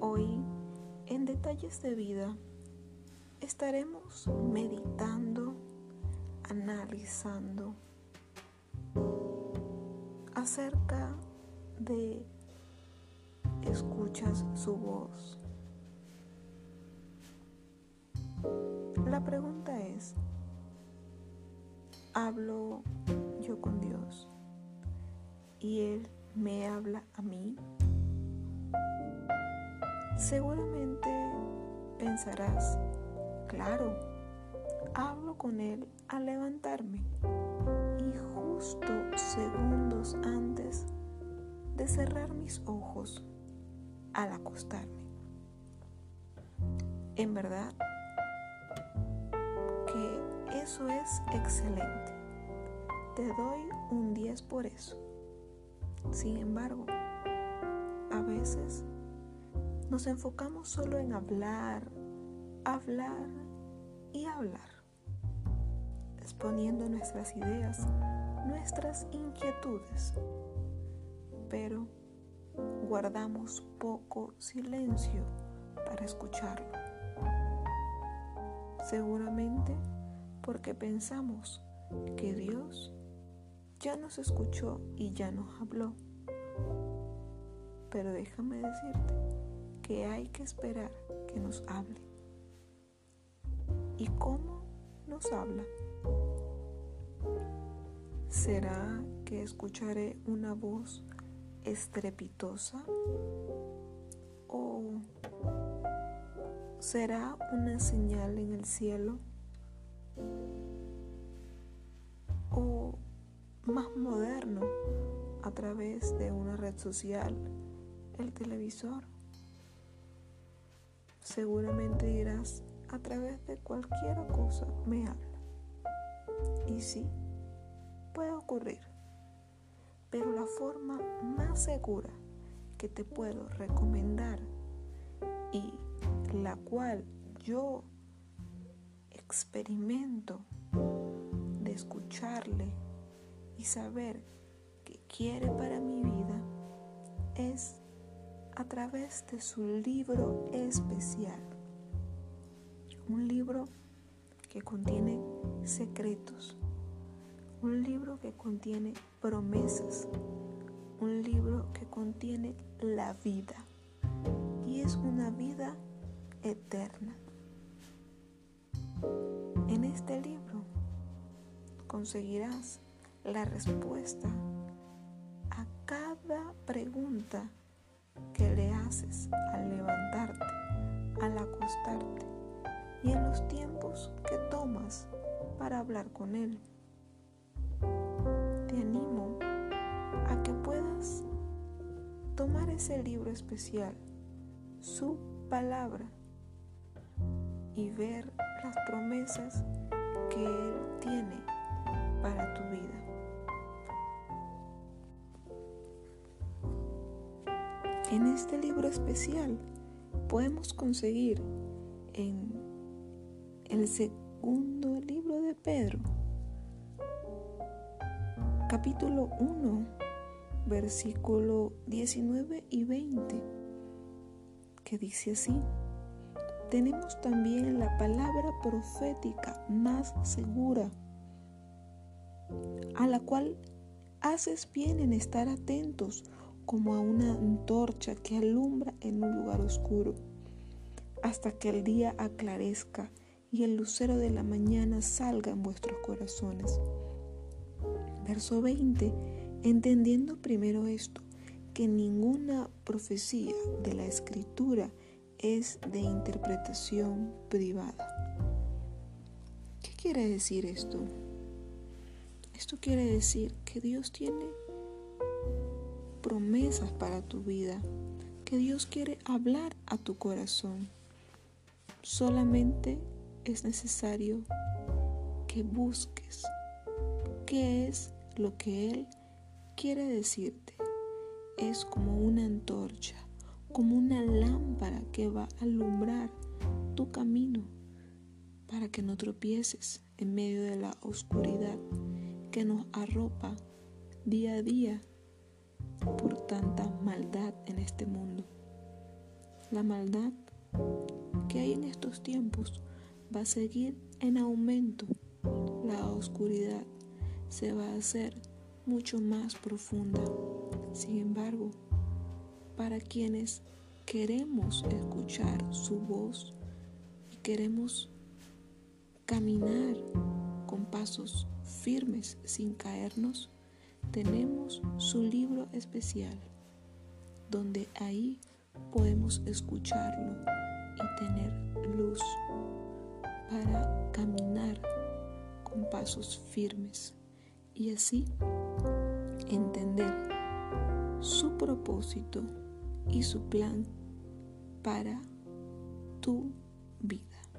Hoy en Detalles de Vida estaremos meditando, analizando acerca de escuchas su voz. La pregunta es, ¿hablo yo con Dios y Él me habla a mí? Seguramente pensarás, claro, hablo con Él al levantarme y justo segundos antes de cerrar mis ojos al acostarme. En verdad que eso es excelente. Te doy un 10 por eso. Sin embargo, a veces nos enfocamos solo en hablar, hablar y hablar, exponiendo nuestras ideas, nuestras inquietudes, pero guardamos poco silencio para escucharlo. Seguramente porque pensamos que Dios ya nos escuchó y ya nos habló. Pero déjame decirte que hay que esperar que nos hable. ¿Y cómo nos habla? ¿Será que escucharé una voz estrepitosa? ¿O será una señal en el cielo? ¿O más moderno a través de una red social, el televisor? Seguramente dirás, a través de cualquier cosa me habla. Y sí, puede ocurrir. Pero la forma más segura que te puedo recomendar y la cual yo experimento de escucharle y saber que quiere para mi vida es a través de su libro especial. Un libro que contiene secretos, un libro que contiene promesas, un libro que contiene la vida y es una vida eterna. En este libro conseguirás la respuesta a cada pregunta que le haces al levantarte, al acostarte y en los tiempos que tomas para hablar con Él. Te animo a que puedas tomar ese libro especial, su palabra, y ver las promesas que Él tiene para tu vida. En este libro especial podemos conseguir en el segundo libro de Pedro, capítulo 1, versículo 19 y 20, que dice así, tenemos también la palabra profética más segura, a la cual haces bien en estar atentos como a una antorcha que alumbra en un lugar oscuro, hasta que el día aclarezca y el lucero de la mañana salga en vuestros corazones. Verso 20. Entendiendo primero esto, que ninguna profecía de la escritura es de interpretación privada. ¿Qué quiere decir esto? Esto quiere decir que Dios tiene promesas para tu vida, que Dios quiere hablar a tu corazón. Solamente es necesario que busques qué es lo que Él quiere decirte. Es como una antorcha, como una lámpara que va a alumbrar tu camino para que no tropieces en medio de la oscuridad que nos arropa día a día por tanta maldad en este mundo. La maldad que hay en estos tiempos va a seguir en aumento. La oscuridad se va a hacer mucho más profunda. Sin embargo, para quienes queremos escuchar su voz y queremos caminar con pasos firmes sin caernos, tenemos su libro especial, donde ahí podemos escucharlo y tener luz para caminar con pasos firmes y así entender su propósito y su plan para tu vida.